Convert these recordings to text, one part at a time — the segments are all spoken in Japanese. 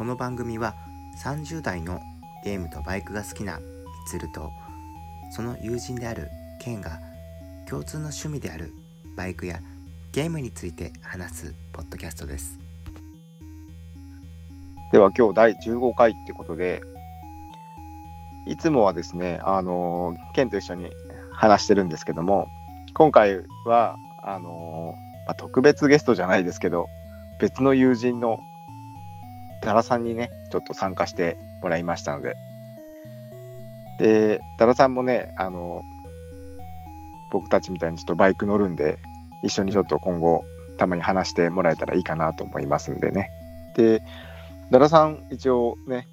この番組は30代のゲームとバイクが好きなみつるとその友人であるケンが共通の趣味であるバイクやゲームについて話すポッドキャストです。では今日第15回ってことで、いつもはですね、あの、ケンと一緒に話してるんですけども、今回は、あのまあ、特別ゲストじゃないですけど、別の友人のダラさんにね、ちょっと参加してもらいましたので、で、ダラさんもね、あのー僕たちみたいにちょっとバイク乗るんで、一緒にちょっと今後、たまに話してもらえたらいいかなと思いますんでね。で、ダラさん、一応ね、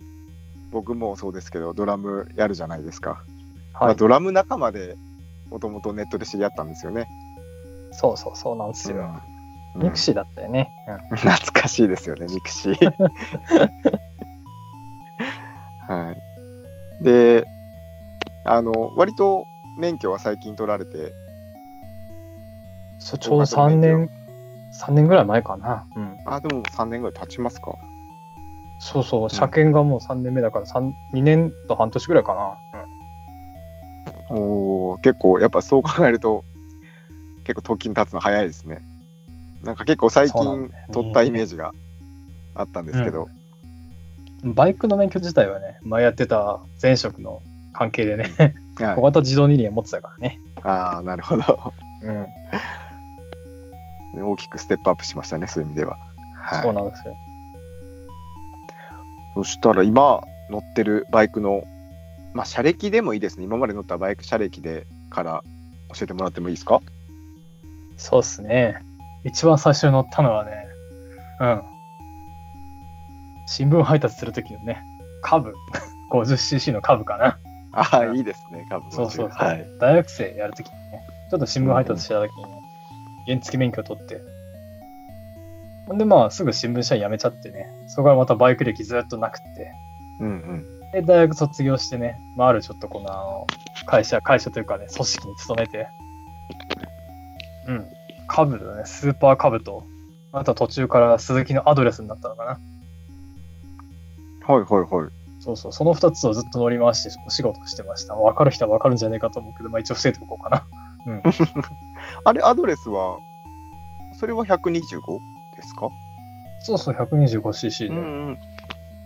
僕もそうですけど、ドラムやるじゃないですか。まあ、ドラム仲間でもともとネットで知り合ったんですよね。そうそうそうなんですよ。うんミクシーだったよね。うん懐かしいですよね、ミクシー。はい。で、あの、割と免許は最近取られて、そうちょうど3年、3年ぐらい前かな。うん。あ、でも3年ぐらい経ちますか。そうそう、車検がもう3年目だから、三2年と半年ぐらいかな。おお結構、やっぱそう考えると、結構時に経つの早いですね。なんか結構最近そうなんだよね取ったイメージがあったんですけど、うん。バイクの免許自体はね、前やってた前職の関係でね、はい小型自動二輪持ってたからね。ああ、なるほど。うん。大きくステップアップしましたね、そういう意味では。はい、そうなんですよ。そしたら今乗ってるバイクの、まあ、車歴でもいいですね。今まで乗ったバイク車歴でから教えてもらってもいいですか？そうっすね。一番最初に乗ったのはね、うん。新聞配達するときのね、カブ、50cc のカブかな。ああ、うんいいですね、カブそうそうそう。はい。大学生やるときにね、ちょっと新聞配達したときにね、原付免許取って、ほんでまあすぐ新聞社員辞めちゃってね、そこからまたバイク歴ずっとなくって、うんうん。で、大学卒業してね、まああるちょっとこの会社、会社というかね、組織に勤めて、うん、カブだね、スーパーカブと、あとは途中から鈴木のアドレスになったのかな。はいはいはい。そうそう、その2つをずっと乗り回してお仕事してました。分かる人は分かるんじゃないかと思うけど、まあ一応伏せておこうかな。うん。あれ、アドレスは、それは 125? ですか？そうそう、125cc で。ん。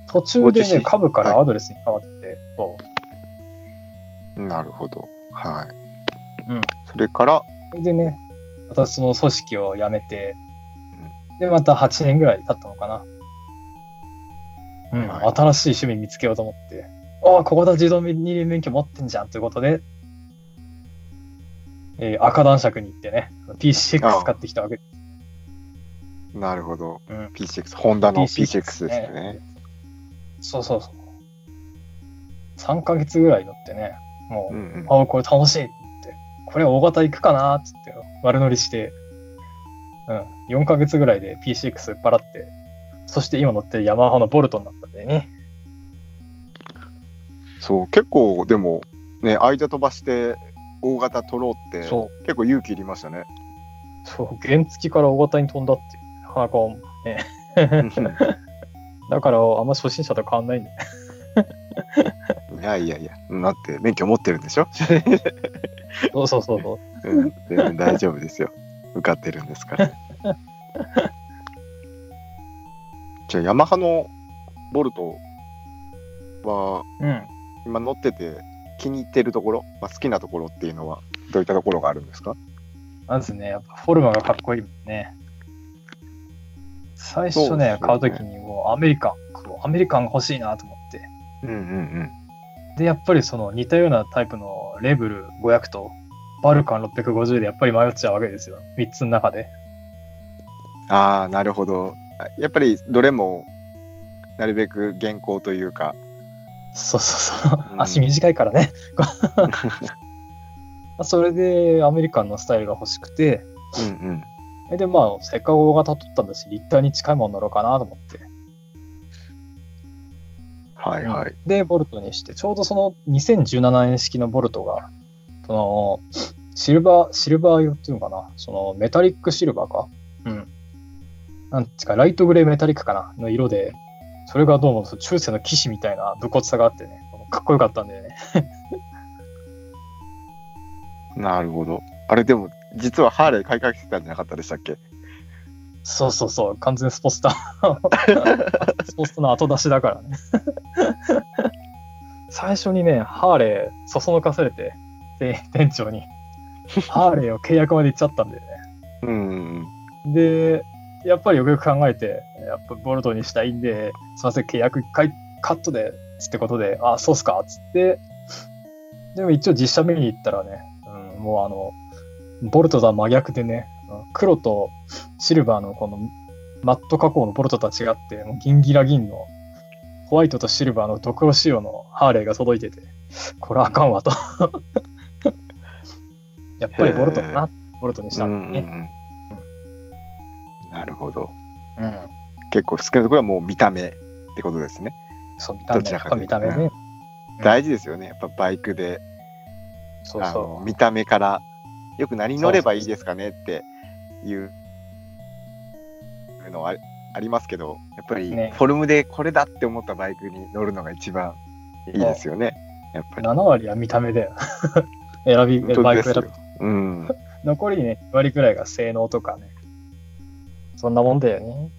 途中で 50cc ね、株からアドレスに変わって、そなるほど。はい。うんそれから、う。でね、またその組織を辞めて、で、また8年ぐらい経ったのかな。うん、はい新しい趣味見つけようと思って、ああ、ここだ自動二輪免許持ってんじゃんということで、えー赤男爵に行ってね、P6 買ってきたわけ。なるほど。うん、P6、ホンダの P6 P6 ですね。そうそうそう。3ヶ月ぐらい乗ってね、もう、うんうん。あこれ楽しいこれ大型行くかなっつって悪乗りして、うん、4ヶ月ぐらいで P6 売っ払って、そして今乗ってるヤマハのボルトになったんだよね。そう、結構、でも、ね、間飛ばして、大型取ろうって、そう、結構勇気いりましたね。そう、原付から大型に飛んだっていう、なかなかね。だから、あんま初心者と変わんないんだよね。いやいやいや、だって免許持ってるんでしょ、そうそうそうそう。うん、全然大丈夫ですよ。受かってるんですから。じゃあ、ヤマハのボルトは、うん。今乗ってて気に入ってるところ、まあ、好きなところっていうのは、どういったところがあるんですか？まずね、やっぱフォルマがかっこいいもんね。最初ね、ね買うときにもうアメリカン、アメリカンが欲しいなと思って。うんうんうん。で、やっぱりその似たようなタイプのレブル500とバルカン650でやっぱり迷っちゃうわけですよ。3つの中で。ああ、なるほど。やっぱりどれも、なるべく現行というか、そうそうそうう。ん足短いからね。それでアメリカンのスタイルが欲しくて、うんうん。で、まあ、せっかく大型取ったんだし、立体に近いもの乗ろうかなと思って。はいはい。で、ボルトにして、ちょうどその2017年式のボルトが、その、シルバー、シルバー用っていうのかな、そのメタリックシルバーか？うん。なんつうか、ライトグレーメタリックかな？の色で、それがどうも中世の騎士みたいな武骨さがあってね、かっこよかったんだよね。なるほど。あれでも、実はハーレー買いかけてたんじゃなかったでしたっけ？そうそうそう、完全スポスター。スポスターの後出しだからね。最初にね、ハーレー、そそのかされて、で店長に、ハーレーを契約まで行っちゃったんだよね。うん。で、やっぱりよくよく考えて、やっぱボルトにしたいんで、すいません、契約一回カットで、つってことで、あ、そうっすか、つって、でも一応実写見に行ったらね、うん、もうあの、ボルトとは真逆でね、黒とシルバーのこのマット加工のボルトとは違って、もうギンギラギンのホワイトとシルバーのドクロ仕様のハーレーが届いてて、これあかんわと。やっぱりボルトだな、ボルトにしたうんんうんうだね。ん。なるほど。うん。結構好きなところはもう見た目ってことですね。そう、見た目、どちらかというと見た目ね。うん大事ですよね。やっぱバイクで、そうそ見た目から、よく何乗ればいいですかねっていうのはあありますけど、やっぱりねフォルムでこれだって思ったバイクに乗るのが一番いいですよね。やっぱう。り。7割は見た目だよ。選び、バイク選び。うん。残りね、2割くらいが性能とかね。そんなもんだよね。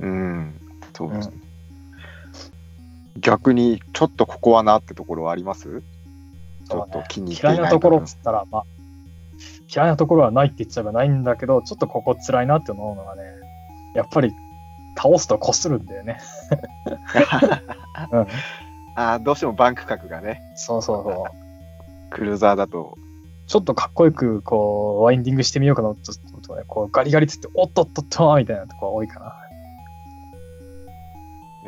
うん。そうですね。逆に、ちょっとここはなってところはあります？ちょっと気に入っていない嫌いなところっつったら、まあ、嫌いなところはないって言っちゃえばないんだけど、ちょっとここ辛いなって思うのがね、やっぱり倒すと擦るんだよね。うん。あーどうしてもバンク角がね、そうそうそう。クルーザーだと、ちょっとかっこよく、こう、ワインディングしてみようかなと、とね、こう、ガリガリっつって、おっとっとっとみたいなとこが多いかな。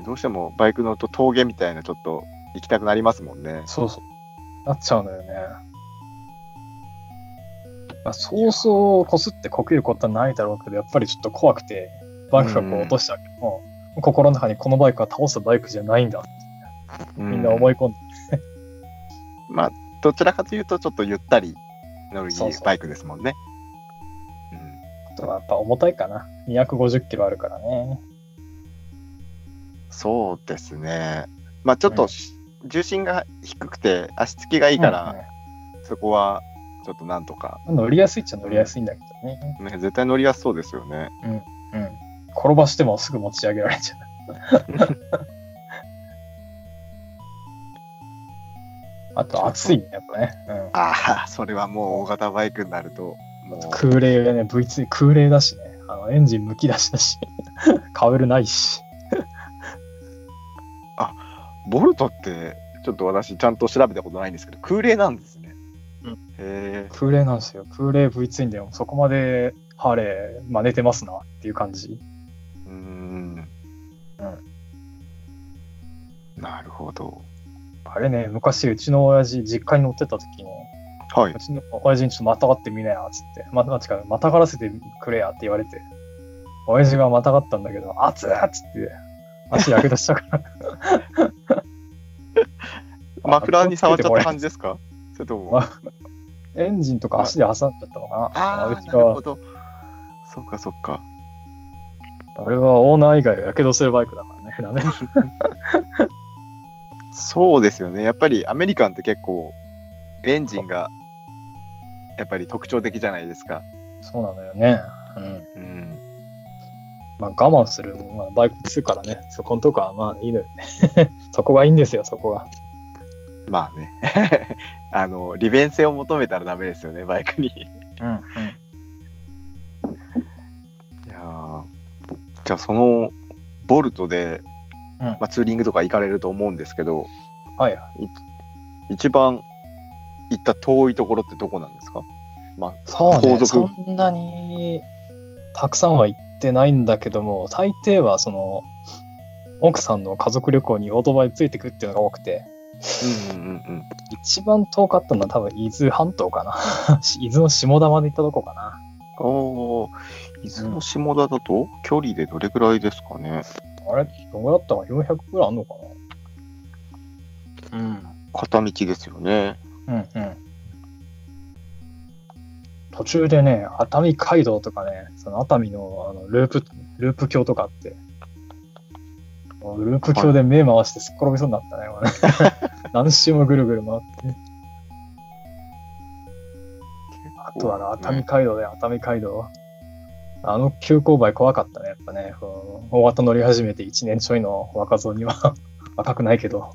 どうしてもバイク乗ると峠みたいなちょっと行きたくなりますもんね。そうそう。なっちゃうのよね。まあ、そうそうこすってこけることはないだろうけど、やっぱりちょっと怖くて、バイクがこう落としたけども、心の中にこのバイクは倒すバイクじゃないんだってみんな思い込んで、まあ、どちらかというと、ちょっとゆったり乗るそうそうバイクですもんね。うん、あとはやっぱ重たいかな。250キロあるからね。そうですね。まあ、ちょっとし、重心が低くて、足つきがいいから、そこはちょっとなんとか、うん乗りやすいっちゃ乗りやすいんだけどね。ね、絶対乗りやすそうですよね。うん。転ばしてもすぐ持ち上げられちゃう。あと暑いね、やっぱね。うん。ああ、それはもう大型バイクになると、もう、空冷がね、V2、空冷だしね、あのエンジンむき出しだし、カウルないし。ボルトって、ちょっと私、ちゃんと調べたことないんですけど、空冷なんですね。うんへえ。空冷なんですよ。空冷 V2 でもそこまでハーレー真似てますなっていう感じ。うーん。なるほど。あれね、昔うちの親父実家に乗ってた時に、はいうちの親父にちょっとまたがってみなよ、つって。ま、ま、違う、またがらせてくれやって言われて。親父がまたがったんだけど、熱っつって、足やけどしたから。マフラーに触っちゃった感じですか？それとも。まエンジンとか足で挟んじゃったのかな。ああ、なるほ、ど。そっかそっか。あれはオーナー以外はやけどするバイクだからね。ダメ。そうですよね。やっぱりアメリカンって結構、エンジンが、やっぱり特徴的じゃないですか。そうなのよね。うん。うん。まあ我慢する、まあ、バイク2からね、そこのとこはまあいいのよね。そこがいいんですよ、そこが。まあね。あの、利便性を求めたらダメですよね、バイクに。いうん。うん。やーじゃあその、ボルトで、うんまあ、ツーリングとか行かれると思うんですけど、はい。一番行った遠いところってどこなんですか？まあ、そうね、そんなにたくさんは行ってないんだけども、大抵はその、奥さんの家族旅行にオートバイついてくっていうのが多くて、うんうんうんうん。一番遠かったのは多分伊豆半島かな。伊豆の下田まで行ったとこかな。おー伊豆の下田だと距離でどれぐらいですかね、あれどんぐらいだったか ?400 ぐらいあんのかな？うん。片道ですよね。うんうん。途中でね、熱海街道とかね、その熱海のあのループ、ループ橋とかあって、もうループ鏡で目回してすっ転びそうになったね。何周もぐるぐる回って。あとはな、熱海街道で熱海街道。あの急勾配怖かったね、やっぱね。うん大型乗り始めて1年ちょいの若造には 若くないけど。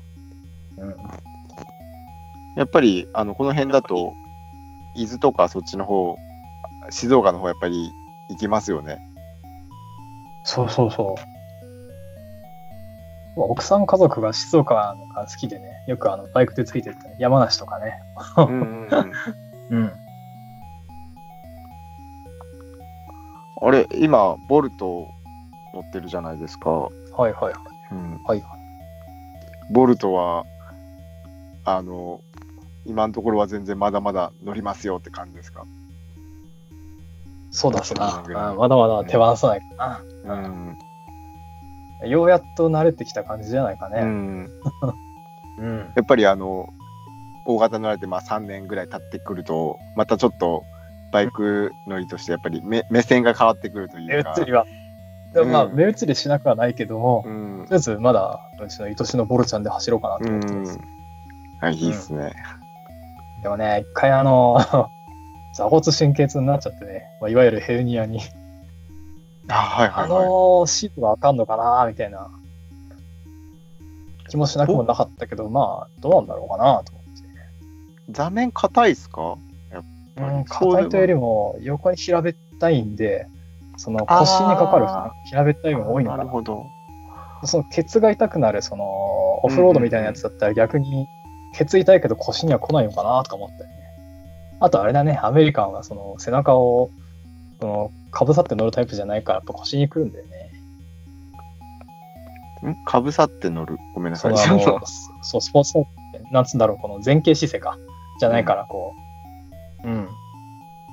うん。やっぱり、あの、この辺だと、伊豆とかそっちの方、静岡の方やっぱり行きますよね。そうそうそう。奥さん家族が静岡が好きでね、よくあのバイクでついてって、ね、山梨とかね。うんうんうん。うん。あれ、今、ボルト乗ってるじゃないですか。はいはいはい。うん、はいはい。ボルトは、あの、今のところは全然まだまだ乗りますよって感じですか？そうだすな。まだまだ手放さないかうん。な。ようやっと慣れてきた感じじゃないかうね。ん、うん。やっぱりあの、大型乗られてまあ3年ぐらい経ってくると、またちょっとバイク乗りとしてやっぱり目目線が変わってくると目いうか。移りは。でもまあ、うん目移りしなくはないけども、とうんりあえずまだ、うちの愛しのボルちゃんで走ろうかなとうん思ってます。。はい、いいっすね。でもね、一回あの、座骨神経痛になっちゃってね、まあ、いわゆるヘルニアに、あ、はいあはいはい。のシートがあかんのかなみたいな気もしなくもなかったけど、まあ、どうなんだろうかなと思って。座面硬いっすか？うん、そうでも硬いというよりも、横に平べったいんで、その腰にかかるあ平べったいのが多いのかな。なるほど。そのケツが痛くなる、そのオフロードみたいなやつだったら逆に、ケツ痛いけど腰には来ないのかなとか思ったりね。あとあれだね、アメリカンはその背中を、その、かぶさって乗るタイプじゃないから、やっぱ腰に来るんだよね。ん？かぶさって乗る？ごめんなさい。そのあの、そう、スポーツなんつうんだろう、この前傾姿勢か。じゃないから、こう。うん。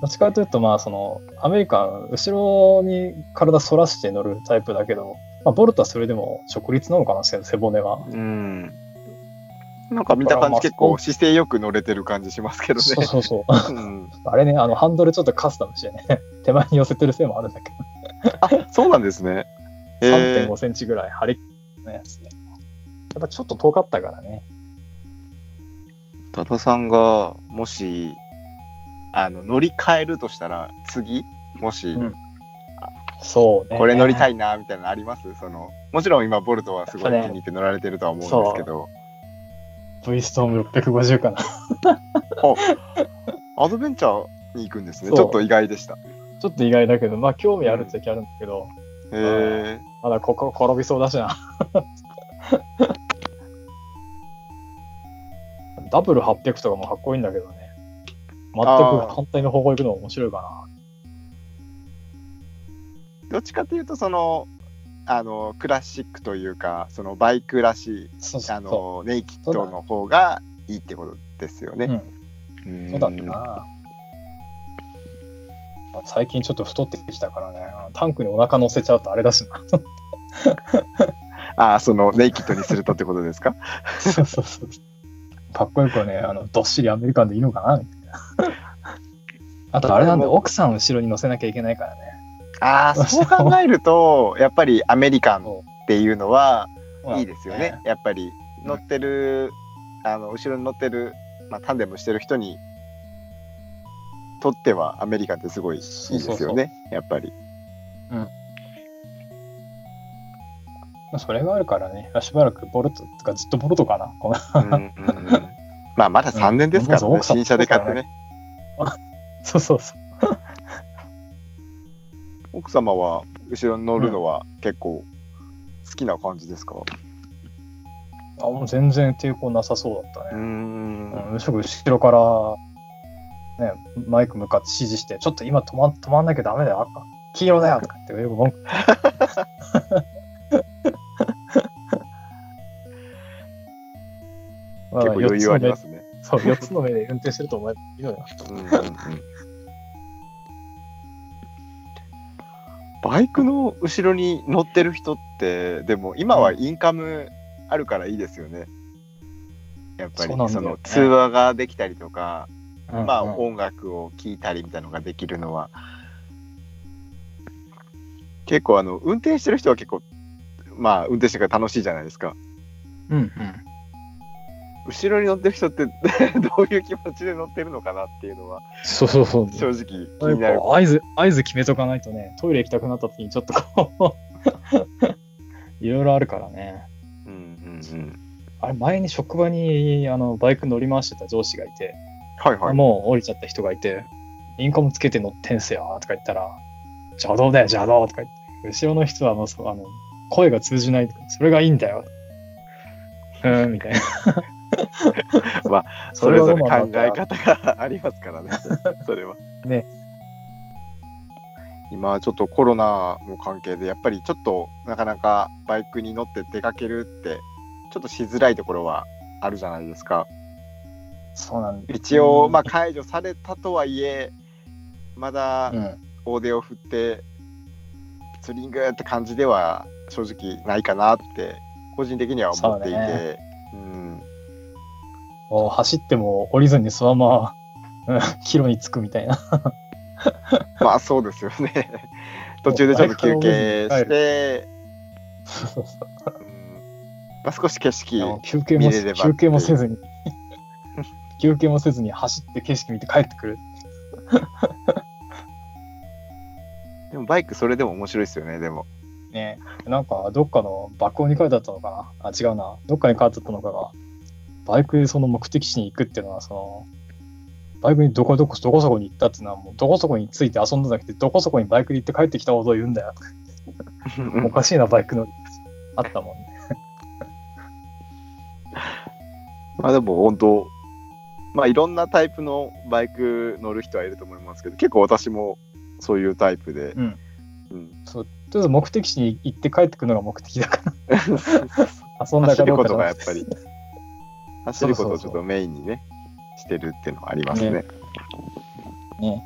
どっちかというと、まあ、その、アメリカン、後ろに体反らして乗るタイプだけど、まあ、ボルトはそれでも直立なのかな、背背骨は。うん。なんか見た感じ結構姿勢よく乗れてる感じしますけどね。そうそうそう。うん、あれね、あの、ハンドルちょっとカスタムしてね、手前に寄せてるせいもあるんだけど、あそうなんですね。えー3.5センチぐらい張りのやつね。やっぱちょっと遠かったからね。多田さんがもしあの乗り換えるとしたら次？もし、うんそうね。これ乗りたい。いなみたいなのあります？そのもちろん今ボルトはすごい気に入って乗られてるとは思うんですけど、V ストーム650かな。アドベンチャーに行くんですねちょっと意外でしたへちょっと意外だけど、まあ興味あるっちゃ興味あるんだけど、えまだ心転びそうだしな。ダブル800とかもかっこいいんだけどね。全く反対の方向行くの面白いかどっちかというとそのあのクラシックというかそのバイクらしいな。そうそうあそのネイキッドの方がいいってことですよう。ね。うん、そうだったな。まあ最近ちょっと太ってきたからね、タンクにお腹乗せちゃうとあれだしな。ああそのネイキッドにするとってことですか？そうそうそう。かっこよくね、あのどっしりアメリカンでいいのかな？みたいな。あとあれなんで、奥さん後ろに乗せなきゃいけないからね。ああそう考えるとやっぱりアメリカンそっていうのはういいですよね。。やっぱり乗ってる、あの後ろに乗ってる、まあ、タンデムしてる人にとってはアメリカンってすごいいいですよね。やっぱり。まあそれがあるからね、しばらくボルトとかずっとボルトかな。このうんうんうんまあまだ3年ですからね、うん新車で買ってね。そうそうそう。奥様は後ろに乗るのは結構好きな感じですか、あもう全然抵抗なさそうだったね。んうん、むしろ後ろから、ね、マイク向かって指示して、ちょっと今止ま止まんなきゃダメだよ、赤黄色だよとかってよく文句。ま結構余裕ありますね。目そう、4つの目で運転してると思えばいいのよ。うんうんうんバイクの後ろに乗ってる人って、でも今はインカムあるからいいですよね。やっぱりその通話ができたりとか、まあうんうん音楽を聴いたりみたいなのができるのは、結構あの運転してる人は結構まあ運転してから楽しいじゃないですか。うんうん。後ろに乗ってる人って どういう気持ちで乗ってるのかなっていうのはそうそうそう。正直気になる。ぱ合図、合図決めとかないとね、トイレ行きたくなった時にちょっとこう、いろいろあるからね。うんうんうん。あれ、前に職場にあのバイク乗り回してた上司がいて、はいはい。もう降りちゃった人がいて、インカムつけて乗ってんすよとか言ったら、邪道だよ、邪道とか言って、後ろの人はもうそうあの声が通じないとか、それがいいんだよ。うーん、みたいな。まあ、それぞれ考え方がありますからね、それは。ね。今ちょっとコロナの関係で、やっぱりちょっとなかなかバイクに乗って出かけるって、ちょっとしづらいところはあるじゃないですか。そうなんだ。一応、まあ解除されたとはいえ、まだうん、大手を振って、ツーリングって感じでは正直ないかなって、個人的には思っていて、そうん、もう走っても降りずにそのまま、うん、キロに着くみたいな。まあそうですよね。途中でちょっと休憩して、そうそうそううん。まあ、少し景色見れれば休憩もせずに休憩もせずに走って景色見て帰ってくる。でもバイクそれでも面白いですよねでも。ね。なんかどっかの爆音に書いてあったのかな？あ違うな。どっかに書いてあったのかが。バイクでその目的地に行くっていうのはそのバイクにどこどこどこそこに行ったっていうのはもうどこそこについて遊んだんじゃなくてどこそこにバイクで行って帰ってきたことを言うんだよ。おかしいなバイクの。あったもんね。まあでも本当まあいろんなタイプのバイク乗る人はいると思いますけど結構私もそういうタイプで、うん。うん、そうとりあえず目的地に行って帰ってくるのが目的だから。遊んだ走ることかどうかじゃなくがやっぱり。走ることをちょっとメインにねしてるっていうのはありますね。ね。ね。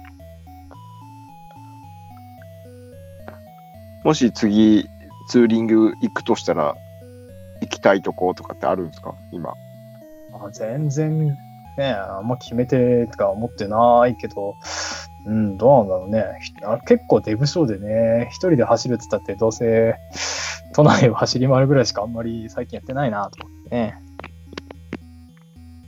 もし次ツーリング行くとしたら行きたいとことかってあるんですか？今。あ全然ね、あんま決めてとか思ってないけど、うん、どうなんだろうね。結構デブ症でね、一人で走るって言ったって、どうせ都内を走り回るぐらいしかあんまり最近やってないなと思ってね。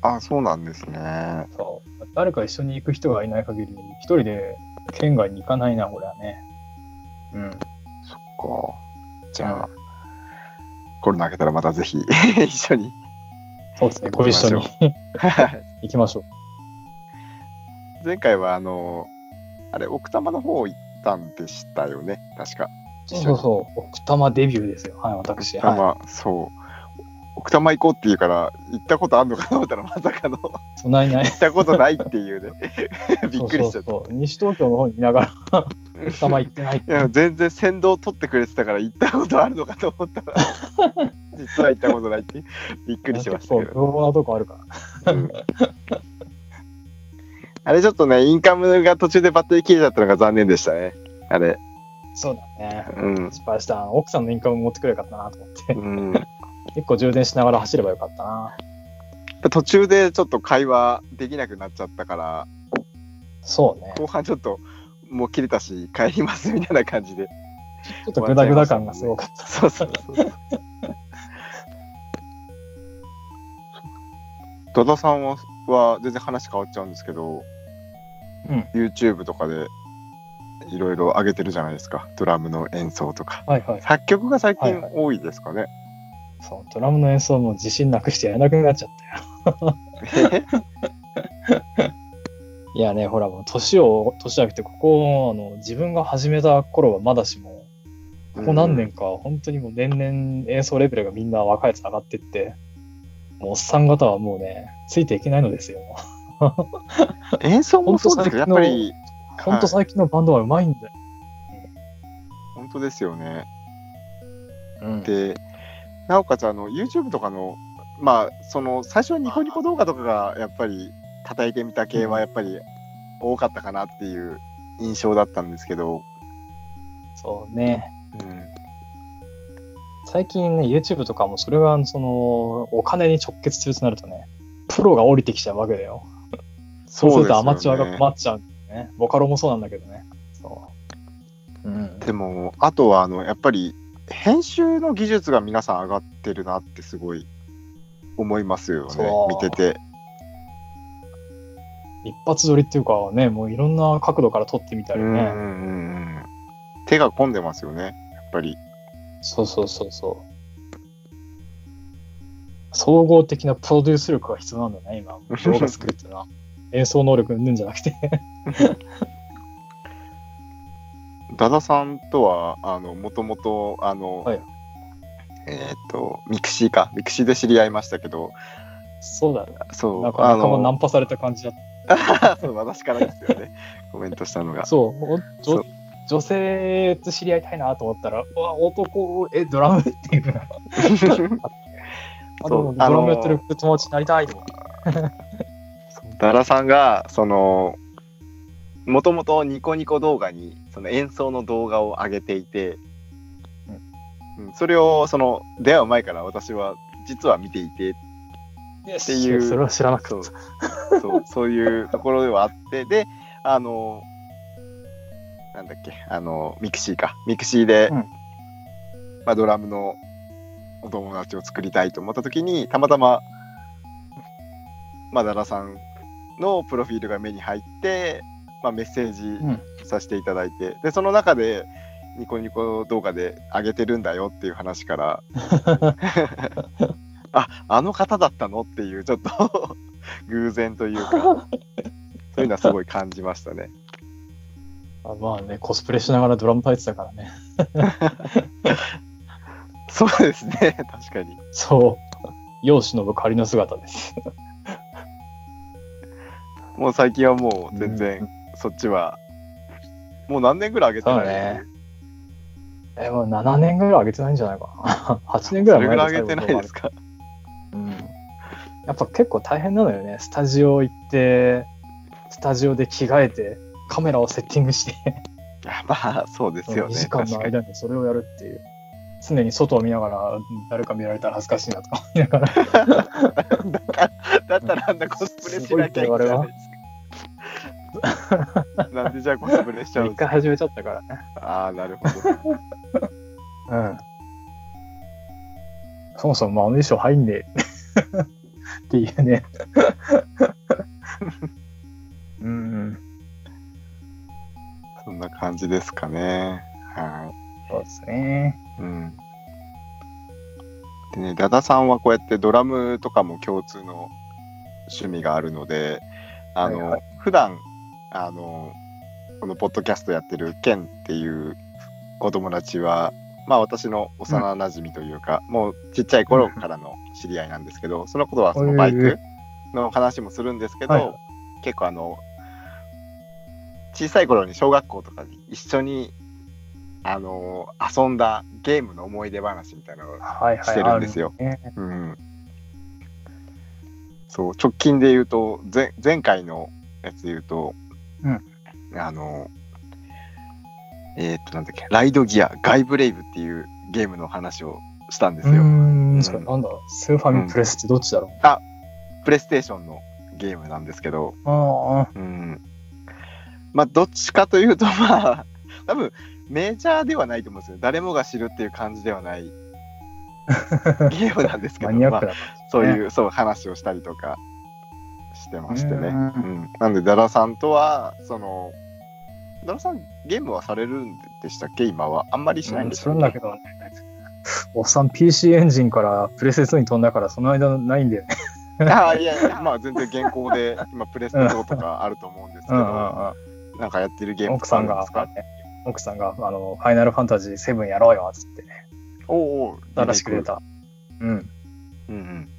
あそうなんですねそう誰か一緒に行く人がいない限り、一人で県外に行かないな、これはね。うん。そっかじゃあ、コロナ明けたらまたぜひ 一緒にそうですね、ご一緒に。行きましょう。前回はあのあれ奥多摩の方行ったんでしたよね確か。そうそう奥多摩デビューですよ。はい、私。奥多は摩、そう。奥多摩行こうって言うから行ったことあるのかと思ったらまさかの。行い、そないない。ったことないっていうね。びっくりしちゃった。そうそうそう。西東京の方にいながら、奥多摩行ってないっていや全然先導取ってくれてたから行ったことあるのかと思ったら 実は行ったことないって びっくりしましたけど、とこあるから。うん あれちょっとねインカムが途中でバッテリー切れちゃったのが残念でしたねあれそうだね。うん失敗した。奥さんのインカム持ってくればよかったなと思って。うん結構充電しながら走ればよかったな。途中でちょっと会話できなくなっちゃったからそうね。後半ちょっともう切れたし帰りますみたいな感じでちょっとグダグダ感がすごかった。そうそうそう戸田さんはは全然話変わっちゃうんですけど、うん。YouTube とかでいろいろ上げてるじゃないですか。ドラムの演奏とか。はいはい。作曲が最近はいはい。多いですかね、そう、ドラムの演奏も自信なくしてやらなくなっちゃったよ。いやね、ほらもう年を、年じゃなくて、ここ、あの、自分が始めた頃はまだしも、ここ何年か、本当にもう年々演奏レベルがみんな若いやつ上がってって、もうおっさん方はもうね、ついていけないのですよ。演奏もそうですけどやっぱりほんと最近のバンドはうまいんだよ。本当ですよねうん、でなおかつあの YouTube とかのまあその最初はニコニコ動画とかがやっぱり叩いてみた系はやっぱり多かったかなっていう印象だったんですけど、そうね。うん、最近ね、YouTube とかもそれが、その、お金に直結するとなるとね、プロが降りてきちゃうわけだよ。そうするとアマチュアが困っちゃうんだよね。ボカロもそうなんだけどね。そう。うん。でもあとはあのやっぱり編集の技術が皆さん上がってるなってすごい思いますよね見てて一発撮りっていうかね、もういろんな角度から撮ってみたりね。うんうんうんうん手が込んでますよねやっぱりそうそうそうそう。総合的なプロデュース力が必要なんだね、今。動画作るっていうのは。演奏能力うんじゃなくて。ダダさんとはあのもともとあの、はいえーっとミクシーかミクシーで知り合いましたけどそうだね。そうなんか仲間ナあンパされた感じだっの そう私からですよねコメントしたのがた。そう。女女性と知り合いたいなと思ったら、うわ、男、え、ドラムっていうの。あでもそうあのドラムやってる友達になりたいと思って。ダダさんがそのもともとニコニコ動画にその演奏の動画を上げていて、うんそれをその出会う前から私は実は見ていてっていうそれは知らなかった。そうそうそういうところではあってであのなんだっけ？あのミクシーかミクシーで、うんまあ、ドラムのお友達を作りたいと思った時にたまたま、まあ、ダダさんのプロフィールが目に入って、まあ、メッセージうん。させていただいて、でその中でニコニコ動画で上げてるんだよっていう話から ああの方だったの？っていうちょっと 偶然というかそういうのはすごい感じましたね。あまあね、コスプレしながらドラム叩いてたからね。そうですね確かに。そう。世忍ぶ仮の姿です。もう最近はもう全然そっちは、もう何年ぐらい上げてないねえ、もう7年ぐらい上げてないんじゃないかな。8年ぐらい前それぐらい上げてないですか。か？うん。やっぱ結構大変なのよね。スタジオ行って、スタジオで着替えて、カメラをセッティングして、まあそうですよ2ね。時間の間にそれをやるっていう。常に外を見ながら、誰か見られたら恥ずかしいなとか思いながら。だったらあんなコスプレしなきゃいけないないですか。なんでじゃあコスプレしちゃうん一ですか？回始めちゃったからね。ああ、なるほど。うん。そもそもまああの衣装入んねえっていうね。感じですかね。はそうですね。い。うん。でね、ダダさんはこうやってドラムとかも共通の趣味があるので、あの、はいは普段、あの、このポッドキャストやってるケンっていうお友達は、まあ私の幼馴染というか、もうちっちゃい頃からの知り合いなんですけど、そのことはそのバイクの話もするんですけど、はいはい結構あの、小さい頃に小学校とかに一緒にあの遊んだゲームの思い出話みたいなのを、はいはい。してるんですよ。あるね。うん、そう直近で言うと前前回のやつで言うと、うん。あのえーっとなんだっけライドギアガイブレイブっていうゲームの話をしたんですうよ、ーん、それなんだ？ろう。スーファミプレスってどっちだろう？プレイステーションのゲームなんですけど、あうん、まあどっちかというとまあ多分メジャーではないと思うんですよ誰もが知るっていう感じではないあ。ゲームなんですけどまあ。そういう、そう話をしたりとかしてましてね。ううんんなんで、ダラさんとは、その、ダラさん、ゲームはされるんでしたっけ？今は。あんまりしないんですするんだけどね。おっさん PC エンジンからプレセスに飛んだからその間ないんだよね。ああ、いやいや、まあ全然現行で、今、プレステ4とかあると思うんですけど、うんうんうん。なんかやってるゲーム奥さんが奥さんが、あの、ファイナルファンタジー7やろうよ、つってね、おうおう新しく出。た。うん。うんうん。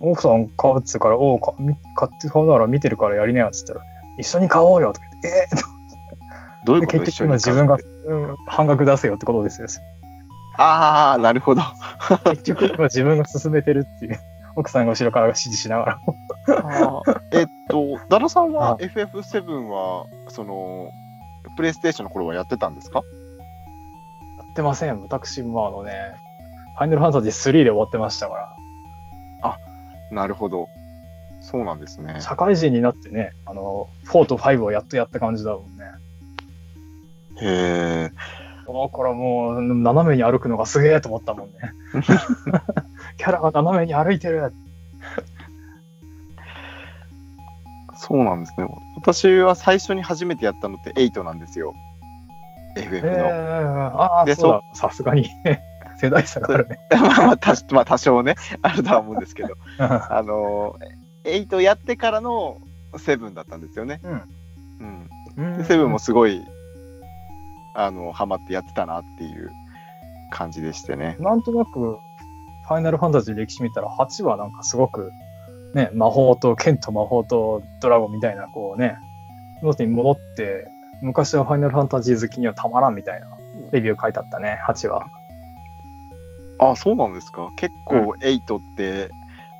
奥さん買うっつうから、おうかみ買って買うなら見てるからやりなよ、つったら、一緒に買おうよ、とか言って、えー、どういうこと？で結局今自分が、うん、半額出せよってことですよ。ああ、なるほど。結局今自分が進めてるっていう。奥さんが後ろから指示しながら。えっと、ダラさんはあ FF7 は、その、プレイステーションの頃はやってたんですか？やってません。私もあのね、ファイナルファンタジー3で終わってましたから。なるほど。そうなんですね。社会人になってね、あの、4と5をやっとやった感じだもんね。へえ。だからもう、斜めに歩くのがすげえと思ったもんね。キャラが斜めに歩いてる。そうなんですね。私は最初に初めてやったのって8なんですよ。え FF ー、の。ああ、でそうだ。さすがに 世代差があるね。まあ まあ、たまあ多少ね、あるとは思うんですけど、あのー、8やってからの7だったんですよね。うん。うんで、7もすごい、あの、ハマってやってたなっていう感じでしてね。なんとなく、ファイナルファンタジー歴史見たら、8はなんかすごく、ね、魔法と剣と魔法とドラゴンみたいな、こうね、元に戻って、昔はファイナルファンタジー好きにはたまらんみたいなレビュー書いてあったね、8は。あ、そうなんですか？結構8って、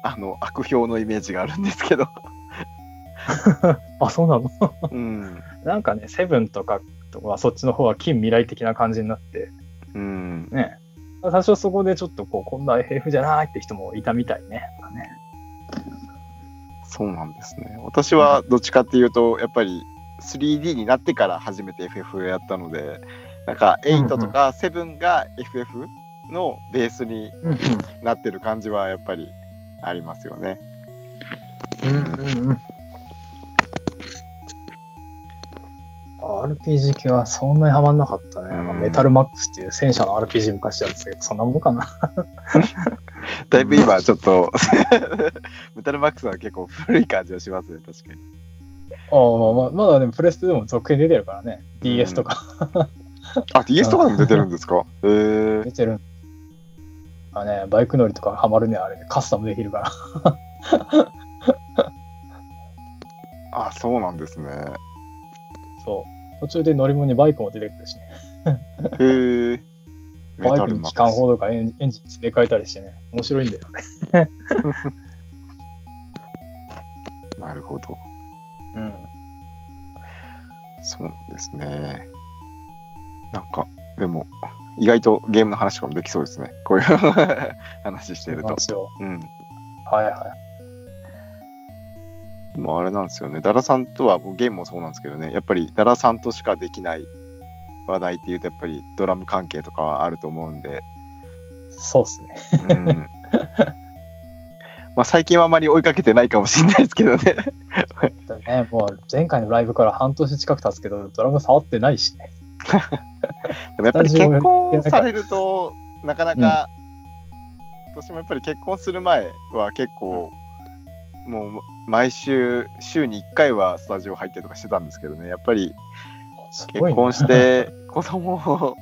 あの、悪評のイメージがあるんですけど。あ、そうなの？うん。なんかね、セブンとかとかそっちの方は近未来的な感じになって、うん。ね、最初そこでちょっとこう、こんな FF じゃないって人もいたみたいね。ねそうなんですね。私はどっちかっていうと、やっぱり 3D になってから初めて FF をやったので、なんか8とか7が FF のベースにうんなってる感じはやっぱりありますよね。うんうんうん。RPG 系はそんなにハマんなかったね。うんメタルマックスっていう戦車の RPG 昔やってたけど、そんなもんかな。だいぶ今ちょっと メタルマックスは結構古い感じはしますね、確かに。ああまあまあ、まだでもプレステでも続編出てるからね。DS とかあ、DS とかでも出てるんですか？へえ出てる。あね、バイク乗りとかハマるね、あれ。カスタムできるから。あ、そうなんですね。そう。途中で乗り物にバイクも出てくるしね。へえ。メバイタルマクの機関砲とかエンエンジン詰め替えたりしてね。面白いんだよね。ス。なるほど。うん。そうですね。なんか、でも、意外とゲームの話とかもできそうですね。こういう話してると。うん。はいはい。もうあれなんですよね。ダラさんとは、ゲームもそうなんですけどね、やっぱりダラさんとしかできない話題っていうと、やっぱりドラム関係とかはあると思うんで、そうっすね。うん。まあ最近はあまり追いかけてないかもしれないですけどね。だね、もう前回のライブから半年近く経つけど、ドラム触ってないしね。でもやっぱり結婚されると、なかなか、私もやっぱり結婚する前は結構、もう毎週、週に1回はスタジオ入ってとかしてたんですけどね、やっぱり結婚して 子供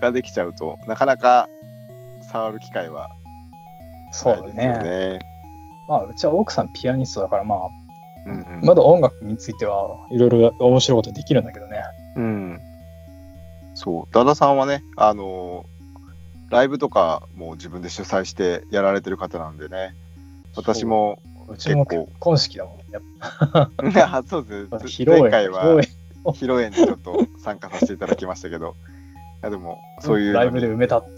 ができちゃうと、なかなか触る機会はそうだないですよね。ね。まあ、うちは奥さんピアニストだから、まあ、うんうんまだ音楽についてはいろいろ面白いことできるんだけどね。うん。そう、ダダさんはね、あのライブとかも自分で主催してやられてる方なんでね、私もうちも結構結婚式だもんね。そうですぱね。披露宴、前回は 披露宴にちょっと参加させていただきましたけど、いやでも、そういうライブで埋めた。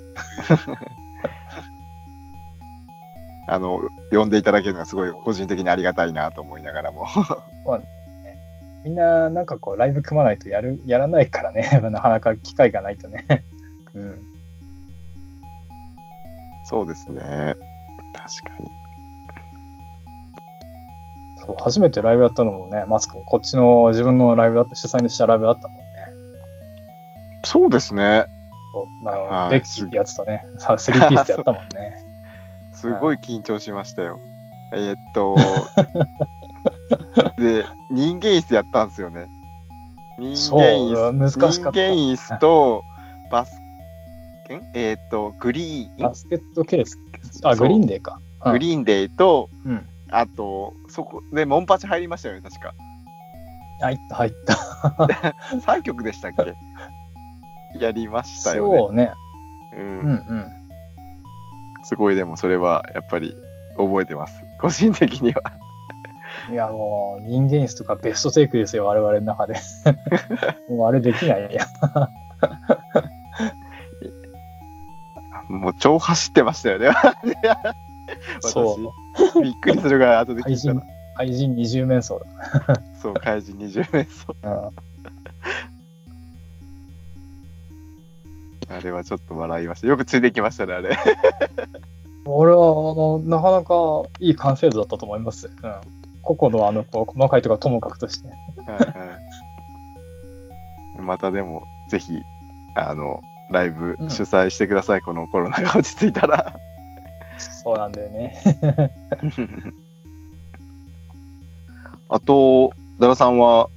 あの、呼んでいただけるのがすごい個人的にありがたいなと思いながらも。みんな、なんかこう、ライブ組まないとやる、やらないからね。なかなか機会がないとね。うん。そうですね。確かに。そう、初めてライブやったのもね、マスクもこっちの自分のライブだった、主催にしたライブだったもんね。そうですね。そう、あはいの、ベッキーってやつとね、さ3ピースでやったもんね。すごい緊張しましたよ。えーっと、で、人間椅子やったんですよね。人間そう椅子、難しかった人間椅子と、バス、ん？えーっと、グリーン、バスケットケース。あ、そうグリーンデーか。うんグリーンデーと、うん。あと、そこで、モンパチ入りましたよね、確か。入った、入った。3曲でしたっけ？やりましたよね。そうね。ううんんうん。すごい、でもそれはやっぱり覚えてます。個人的には。いや、もう、人間椅子とかベストテイクですよ、我々の中で。もうあれできないや。もう超走ってましたよね。そう。私、びっくりするぐらい後で聞怪人いたら。、怪人二重面相だ。。。。。。。。。。。。。。。。。。。。。。。。。。。。。。。。。。。。。。。。。。。。。。。。。。。。。。。。。。。。。。。。。。。。。。。。。。。。。。。。。。。。。。。。。。。。。。。。。。。。。。。。。。。。。。。。。。。。。。。。。。。。。。。。。。。。。。。。。。。。。。。。あれはちょっと笑いました。よくついてきましたね、あれ。俺は、あの、なかなかいい完成度だったと思います。うん。個々のあの、こう細かいところはともかくとして。はいはい、またでも、ぜひ、あの、ライブうん主催してください、このコロナが落ち着いたら。そうなんだよね。あと、ダラさんは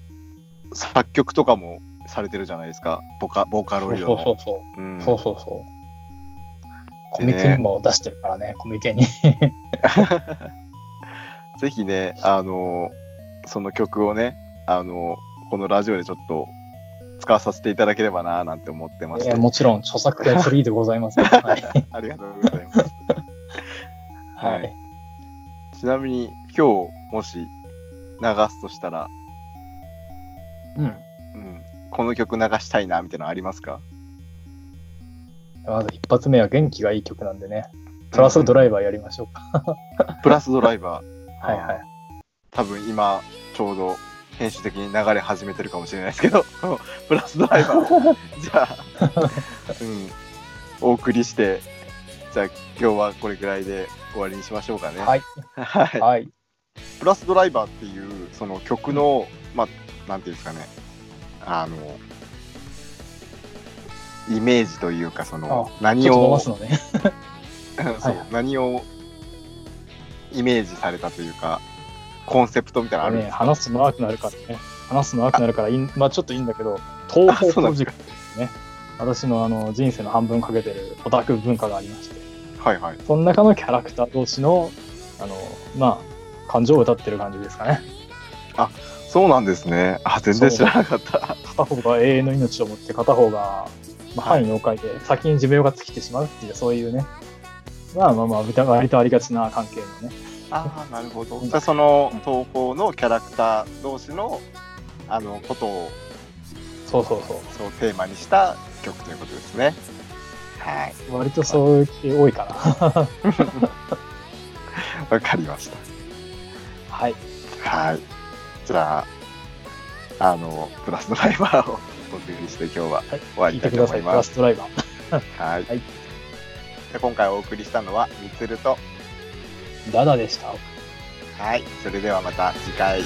作曲とかもされてるじゃないですか、ボカボーカロイドの。そうそうそう。うんそうそうそう。コミケにも出してるからね、コミケに。ぜひね、あの、その曲をね、あの、このラジオでちょっと使わさせていただければな、なんて思ってましていや。もちろん著作権フリーでございます。はい。ありがとうございます。ははいい。ちなみに、今日、もし流すとしたら、うん。うん、この曲流したいな、みたいなのありますか？まず一発目は元気がいい曲なんでね。トラスドライバーやりましょうか。プラスドライバー。はいはい。多分今、ちょうど編集的に流れ始めてるかもしれないですけど、プラスドライバーを、じゃあ、うん、お送りして、じゃあ今日はこれぐらいで終わりにしましょうかね。はい。はい。はい。プラスドライバーっていう、その曲の、まあ、なんていうんですかね、あの、イメージというか、その、ち何をね。そうはい何をイメージされたというか、コンセプトみたいなのあるんねですか、話すと長くなるからね。話すと長くなるからいい、まあちょっといいんだけど、東宝プロジェクトですね。私のあの人生の半分かけてるオタク文化がありまして、はいはい。その中のキャラクター同士の、あの、まあ、感情を歌ってる感じですかね。そうなんですね。あ、全然知らなかった。片方が永遠の命を持って、片方が、まあ、はい範囲の界で先に寿命が尽きてしまうっていう、そういうね、まあまあまあ、割とありがちな関係のね。ああ、なるほど。うんじゃあその東宝のキャラクター同士の、あの、ことを、そうそうそう。そうテーマにした曲ということですね。はい。割とそういう系多いかな。わかりました。はい。はい。じゃあ、あの、プラスドライバーをお送りして今日は終わりたいと思います。ラスドライバー。はい。はいじゃあ今回お送りしたのは、みつると、ダダでした。はい。それではまた次回。